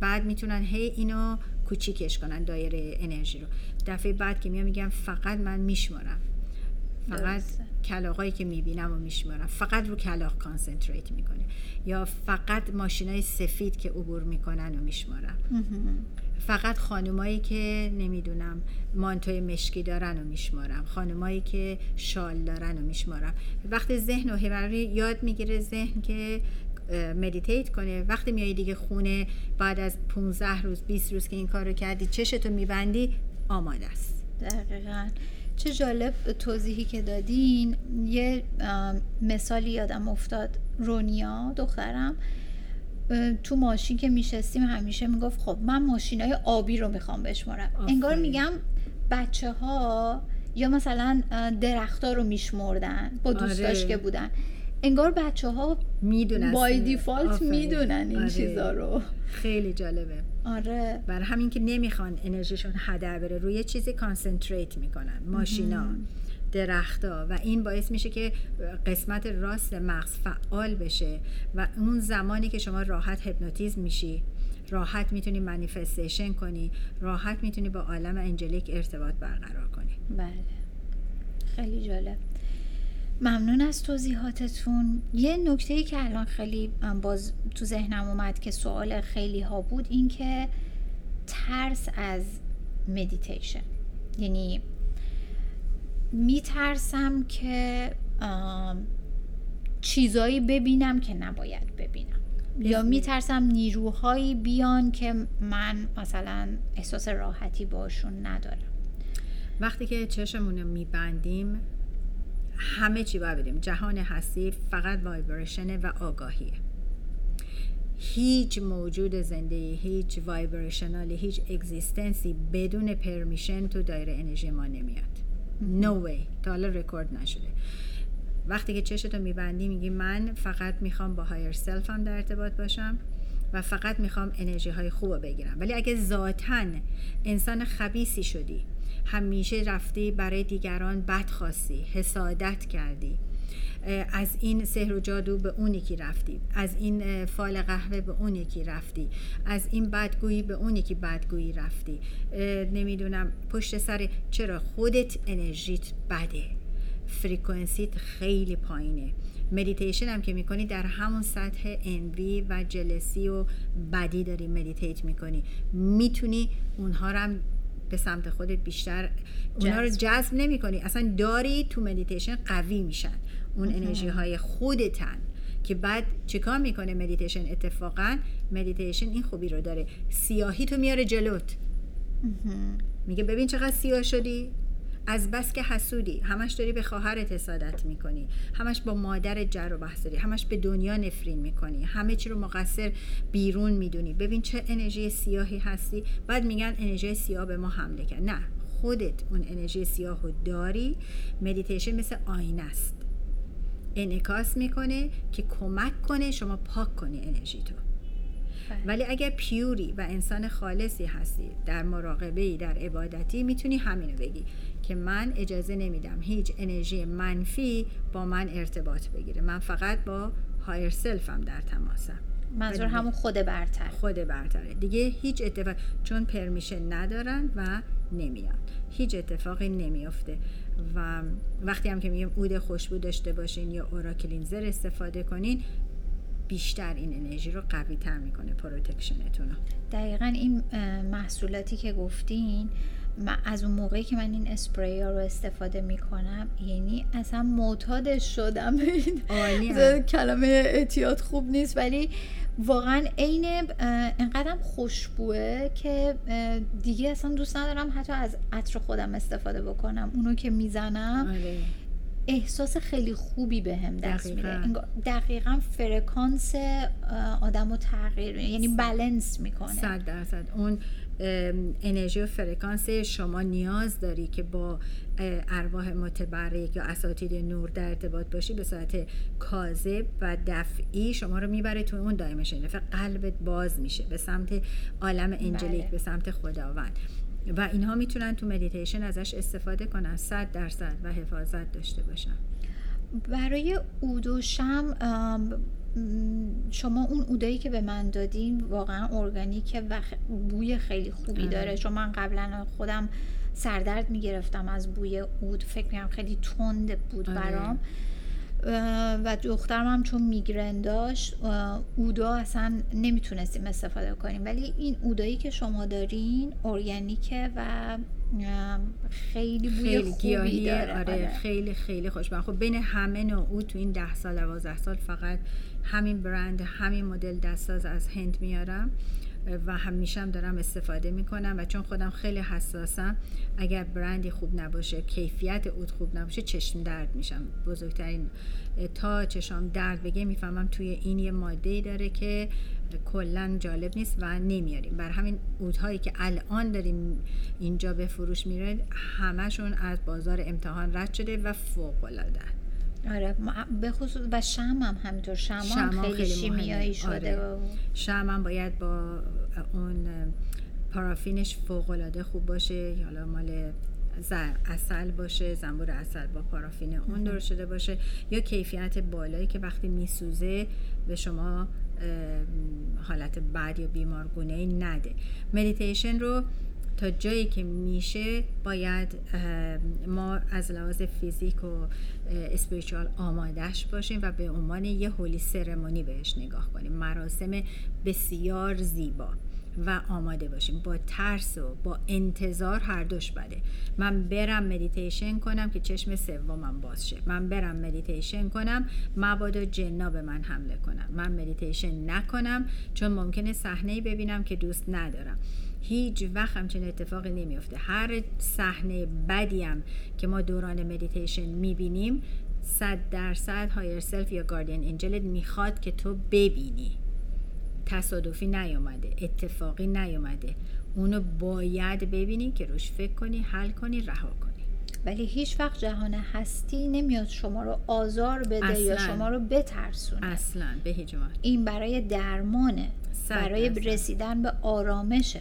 Speaker 2: بعد می‌تونن هی اینو کوچیکش کنن دایره انرژی رو. دفعه بعد که میام میگم فقط من میشمارم. فقط کلاغایی که می‌بینم و میشمارم. فقط رو کلاغ concentrate می‌کنه. یا فقط ماشینای سفید که عبور می‌کنن و میشمارم. فقط خانمایی که نمی‌دونم مانتوی مشکی دارن و میشمارم. خانمایی که شال دارن و میشمارم. وقتی ذهن و یاد می‌گیره ذهن که meditate کنه. وقتی میای دیگه خونه بعد از 15 روز 20 روز که این کار رو کردی چشتو میبندی آماده است.
Speaker 1: دقیقا. چه جالب توضیحی که دادین. یه مثالی یادم افتاد. رونیا دخترم تو ماشین که میشستیم همیشه می‌گفت خب من ماشین های آبی رو می‌خوام بشمارم. انگار میگم بچه ها یا مثلا درختها رو میشمردن با دوستاش آره. که بودن. انگار بچه ها می‌دونن بای دیفالت می‌دونن این آره. چیزا رو.
Speaker 2: خیلی جالبه.
Speaker 1: آره.
Speaker 2: برای همین که نمی‌خوان انرژیشون هدر بره روی چیزی concentrate می‌کنن. ماشینا درختها. و این باعث میشه که قسمت راست مغز فعال بشه و اون زمانی که شما راحت هپنوتیزم میشی راحت می‌تونی manifestation کنی راحت می‌تونی با عالم angelic ارتباط برقرار کنی.
Speaker 1: بله. خیلی جالب. ممنون از توضیحاتتون. یه نکته ای که الان خیلی باز تو ذهنم اومد که سوال خیلی ها بود این که ترس از مدیتیشن یعنی میترسم که چیزایی ببینم که نباید ببینم. یا میترسم نیروهایی بیان که من مثلا احساس راحتی باشون ندارم.
Speaker 2: وقتی که چشمون رو میبندیم همه چی باید بدیم. جهان هستی فقط vibration ه و آگاهیه هیچ موجود زنده هیچ vibrational ی هیچ existence ی بدون permission تو دایره انرژی ما نمیاد. no no way. تا حالا رکورد نشده. وقتی که چشتو میبندی میگی من فقط می‌خوام با higher self م در ارتباط باشم و فقط می‌خوام انرژی های خوب بگیرم. ولی اگه ذاتا انسان خبیثی شدی همیشه رفتی برای دیگران بد خواستی حسادت کردی. از این سحر و جادو به اون یکی رفتی. از این فال قهوه به اون یکی رفتی. از این بدگویی به اون یکی بدگویی رفتی. نمی‌دونم پشت سر چرا خودت انرژیت بده. frequency ت خیلی پایینه. مدیتیشن هم که می‌کنی در همون سطح envy و jealousy و بدی داری meditate می‌کنی. می‌تونی اونها رو هم به سمت خودت بیشتر اونها رو جذب نمی کنی اصلا داری تو مدیتیشن قوی میشن. اون انرژی های خودتن که بعد چیکار می‌کنه مدیتیشن اتفاقا مدیتیشن این خوبی رو داره. سیاهی تو میاره جلوت. میگه ببین چقدر سیاه شدی. از بس که حسودی همش داری به خواهرت حسادت می‌کنی همش با مادر جر و بحث داری همش به دنیا نفرین می‌کنی همه چی رو مقصر بیرون می‌دونی. ببین چه انرژی سیاهی هستی. بعد میگن انرژی سیاه به ما حمله کرد. نه خودت اون انرژی سیاه رو داری. مدیتیشن مثل آینه است. انعکاس می‌کنه که کمک کنه شما پاک کنی انرژی تو. بله. ولی اگر pure ی و انسان خالصی هستی در مراقبه در عبادتی می‌تونی همینو بگی. که من اجازه نمیدم هیچ انرژی منفی با من ارتباط بگیره. من فقط با higher self م در تماسم.
Speaker 1: منظور همون خود برتر.
Speaker 2: خود برتره. دیگه هیچ اتفاق چون permission ندارن و نمیان هیچ اتفاقی نمیافته و وقتی هم که میگیم عود خوشبو داشته باشین یا aura cleanser استفاده کنین بیشتر این انرژی رو قوی تر می‌کنه protection تون
Speaker 1: دقیقا این محصولاتی که گفتین من از اون موقعی که من این اسپری ها رو استفاده می‌کنم یعنی اصلا معتادش شدم. کلمه اعتیاد خوب نیست ولی واقعا عین انقدرم خوشبوه که دیگه اصلا دوست ندارم حتی از عطر خودم استفاده بکنم. اونو که می‌زنم. احساس خیلی خوبی به هم دست میده. دقیقا فرکانس آدم رو تغییر یعنی بلنس می‌کنه.
Speaker 2: صد درصد. اون انرژی و فرکانس شما نیاز داری که با ارواح متبرک یا اساتید نور در ارتباط باشی به صورت کاذب و دفعی شما رو می‌بره تو اون dimension قلبت باز میشه به سمت عالم angelic بله. به سمت خداوند. و اینها می‌تونن تو مدیتیشن ازش استفاده کنن صد درصد و حفاظت داشته باشن.
Speaker 1: برای عوداشم شما اون عودایی که به من دادین واقعا ارگانیکه و بوی خیلی خوبی آره. داره چون من قبلا خودم سردرد می‌گرفتم از بوی اود فکر می‌کنم خیلی تند بود آره. برام و دخترم هم چون میگرن داشت اودا اصلا نمی‌تونستیم استفاده کنیم ولی این اودایی که شما دارین ارگانیکه و خیلی بوی خیلی خوبی داره.
Speaker 2: آره, آره. خیلی خیلی خوش خب بین همه نوع تو این ده سال 12 سال فقط همین برند همین مدل دستاز از هند میارم. و همیشه هم دارم استفاده می‌کنم و چون خودم خیلی حساسم اگر برندی خوب نباشه کیفیت اود خوب نباشه چشم درد میشم. بزرگترین تا چشم درد بگه می‌فهمم توی این یه ماده داره که کلا جالب نیست و نمیاریم. بر همین اودهایی که الان داریم اینجا به فروش میره همشون از بازار امتحان رد شده و فوق العاده
Speaker 1: آره به خصوص و شم هم همینطور شم هم خیلی, خیلی شیمیایی شده آره.
Speaker 2: شم هم باید با اون پارافینش فوق العاده خوب باشه. حالا مال اصل باشه زنبور اصل با پارافین اون درست شده باشه. یا کیفیت بالایی که وقتی میسوزه به شما حالت بد یا بیمارگونه نده. مدیتیشن رو تا جایی که میشه باید ما از لحاظ فیزیک و spiritual آمادش باشیم و به عنوان یه holy ceremony بهش نگاه کنیم. مراسم بسیار زیبا و آماده باشیم. با ترس و با انتظار هر دوش بده. من برم مدیتیشن کنم که چشم سومم باز شه. من برم مدیتیشن کنم مبادا جنا به من حمله کنن من مدیتیشن نکنم چون ممکنه صحنه ببینم که دوست ندارم. هیچ وقت همچین اتفاقی نمیفته هر صحنه بدیم که ما دوران مدیتیشن می‌بینیم صد درصد higher self یا guardian angel ت می‌خواد که تو ببینی. تصادفی نیومده اتفاقی نیومده. اونو باید ببینی که روش فکر کنی حل کنی رها کنی.
Speaker 1: ولی هیچ وقت جهان هستی نمیاد شما رو آزار بده یا شما رو بترسونه.
Speaker 2: اصلا به هیچ
Speaker 1: این برای درمانه برای رسیدن به آرامشه.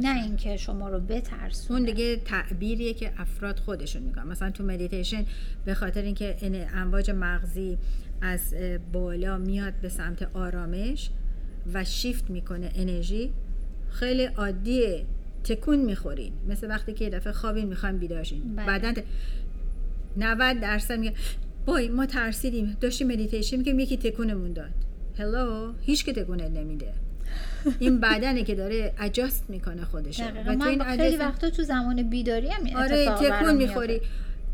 Speaker 1: نه اینکه شما رو بترسونه.
Speaker 2: اون دیگه تعبیریه که افراد خودشون می‌کنن. مثلا تو مدیتیشن به خاطر اینکه امواج مغزی از بالا میاد به سمت آرامش و شیفت می‌کنه انرژی خیلی عادیه تکون می‌خورین. مثل وقتی که یه دفعه خوابین می‌خوایم بیداشین بله. بعدا 90 درصد میگه وای ما ترسیدیم. داشتیم مدیتیشن میگیم یکی تکونمون داد. hello هیچ کی تکونت نمیده. این بدنه که داره adjust می‌کنه خودش
Speaker 1: و تو این خیلی وقتا تو زمان بیداری هم
Speaker 2: آره تکون می‌خوری.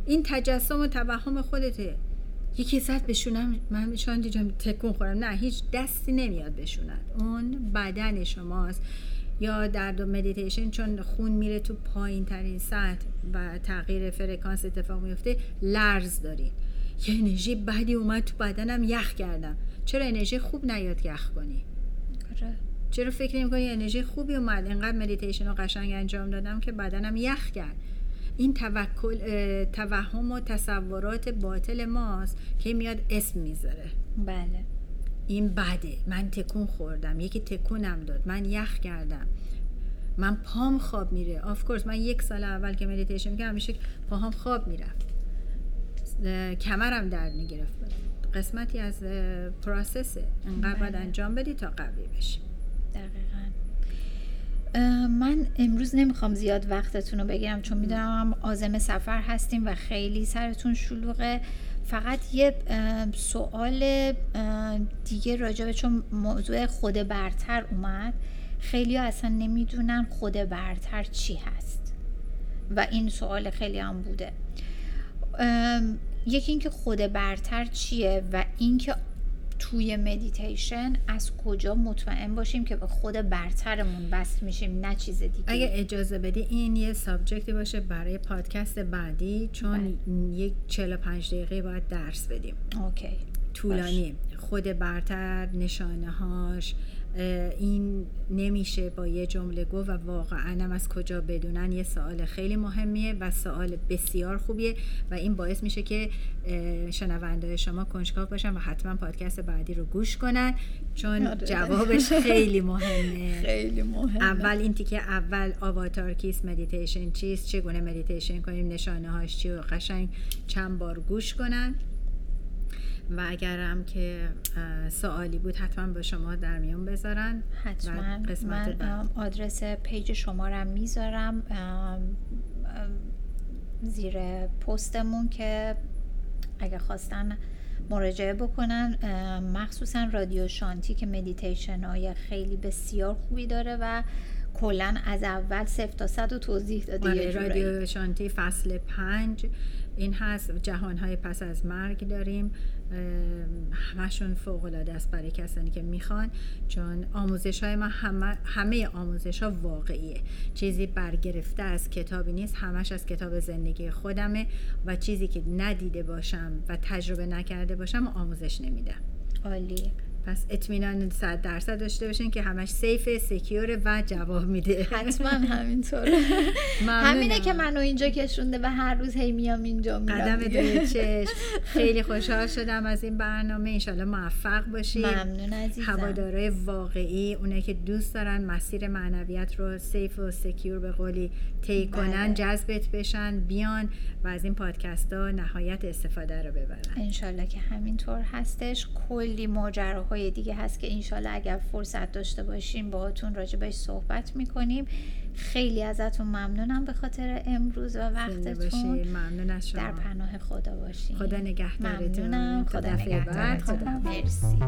Speaker 2: این تجسم و توهم خودته. یکی زد به شونه‌م من شونه‌م تکون خورد. نه هیچ دستی نمیاد به شونه‌ت اون بدن شماست. یا در دوران مدیتیشن چون خون میره تو پایین ترین سطح و تغییر فرکانس اتفاق میفته لرز دارید یه انرژی بدی اومد تو بدنم یخ کردم. چرا انرژی خوب نیاد یخ کنی؟ آره. چرا فکر نمی کنی انرژی خوبی اومد؟ انقدر مدیتیشن رو قشنگ انجام دادم که بدنم یخ کرد. این توکل توهم و تصورات باطل ماست که میاد اسم می‌ذاره.
Speaker 1: بله.
Speaker 2: این بده. من تکون خوردم. یکی تکونم داد. من یخ کردم. من پام خواب میره. of course من یک سال اول که مدیتیشن می‌کردم همیشه پاهام خواب می‌رفت. کمرم درد می‌گرفت. قسمتی از process ه انقدر باید بله. انجام بدی تا قوی بشی.
Speaker 1: دقیقا. من امروز نمی‌خوام زیاد وقتتون رو بگیرم چون می‌دونم عازم سفر هستیم و خیلی سرتون شلوغه. فقط یه سوال دیگه راجع به چون موضوع خود برتر اومد خیلی اصلا نمی‌دونن خود برتر چی هست. و این سوال خیلی هم بوده. یکی اینکه خود برتر چیه و اینکه توی مدیتیشن از کجا مطمئن باشیم که به خود برترمون وصل میشیم نه چیز دیگه
Speaker 2: اگه اجازه بدی این یه subject ی باشه برای پادکست بعدی چون بله. یک 45 دقیقه باید درس بدیم.
Speaker 1: OK.
Speaker 2: طولانی خود برتر نشانه هاش این نمیشه با یه جمله گفت و واقعا هم از کجا بدونن؟ یه سوال خیلی مهمیه و سوال بسیار خوبیه و این باعث میشه که شنونده شما کنجکاو باشن و حتما پادکست بعدی رو گوش کنن چون آره. جوابش خیلی مهمه.
Speaker 1: خیلی مهمه.
Speaker 2: اول این تیکه اول آواتار کیست مدیتیشن چیست چگونه مدیتیشن کنیم نشانه هاش چی و قشنگ چند بار گوش کنن. و اگرم که سوالی بود حتما با شما در میون بذارن.
Speaker 1: حتما. من آدرس page شما رو می‌ذارم. زیر پستمون که اگه خواستن مراجعه بکنن. مخصوصا رادیو شانتی که مدیتیشن های خیلی بسیار خوبی داره و کلا از اول صفر تا صد و توضیح داده.
Speaker 2: آره، رادیو شانتی فصل پنج. این هست جهانهای پس از مرگ داریم. همشون فوق العاده است برای کسانی که می‌خوان چون آموزش های ما همه, همه آموزش ها واقعیه. چیزی برگرفته از کتابی نیست همش از کتاب زندگی خودمه و چیزی که ندیده باشم و تجربه نکرده باشم آموزش نمیدم.
Speaker 1: عالی
Speaker 2: پس اطمینان 100 درصد داشته باشین که همش سیف سکیور و جواب میده.
Speaker 1: حتما همینطور. همینه که منو اینجا کشونده و هر روز هی میام اینجا میرم.
Speaker 2: قدم دوی چشم. خیلی خوشحال شدم از این برنامه. انشالله موفق باشید
Speaker 1: ممنون عزیزم.
Speaker 2: هوادارای واقعی اونه که دوست دارن مسیر معنویت رو سیف و سکیور به قولی طی کنن
Speaker 1: بله.
Speaker 2: جذبت بشن بیان و از این پادکست ها نهایت استفاده رو ببرن.
Speaker 1: انشالله که همینطور هستش. کلی ماجراهای دیگه هست که انشالله اگر فرصت داشته باشیم باهاتون راجبش صحبت می‌کنیم. خیلی ازتون ممنونم به خاطر امروز و وقتتون.
Speaker 2: ممنون از شما.
Speaker 1: در پناه خدا باشین.
Speaker 2: خدا نگهدارتون.
Speaker 1: ممنونم. خدا نگهدارتون. مرسی.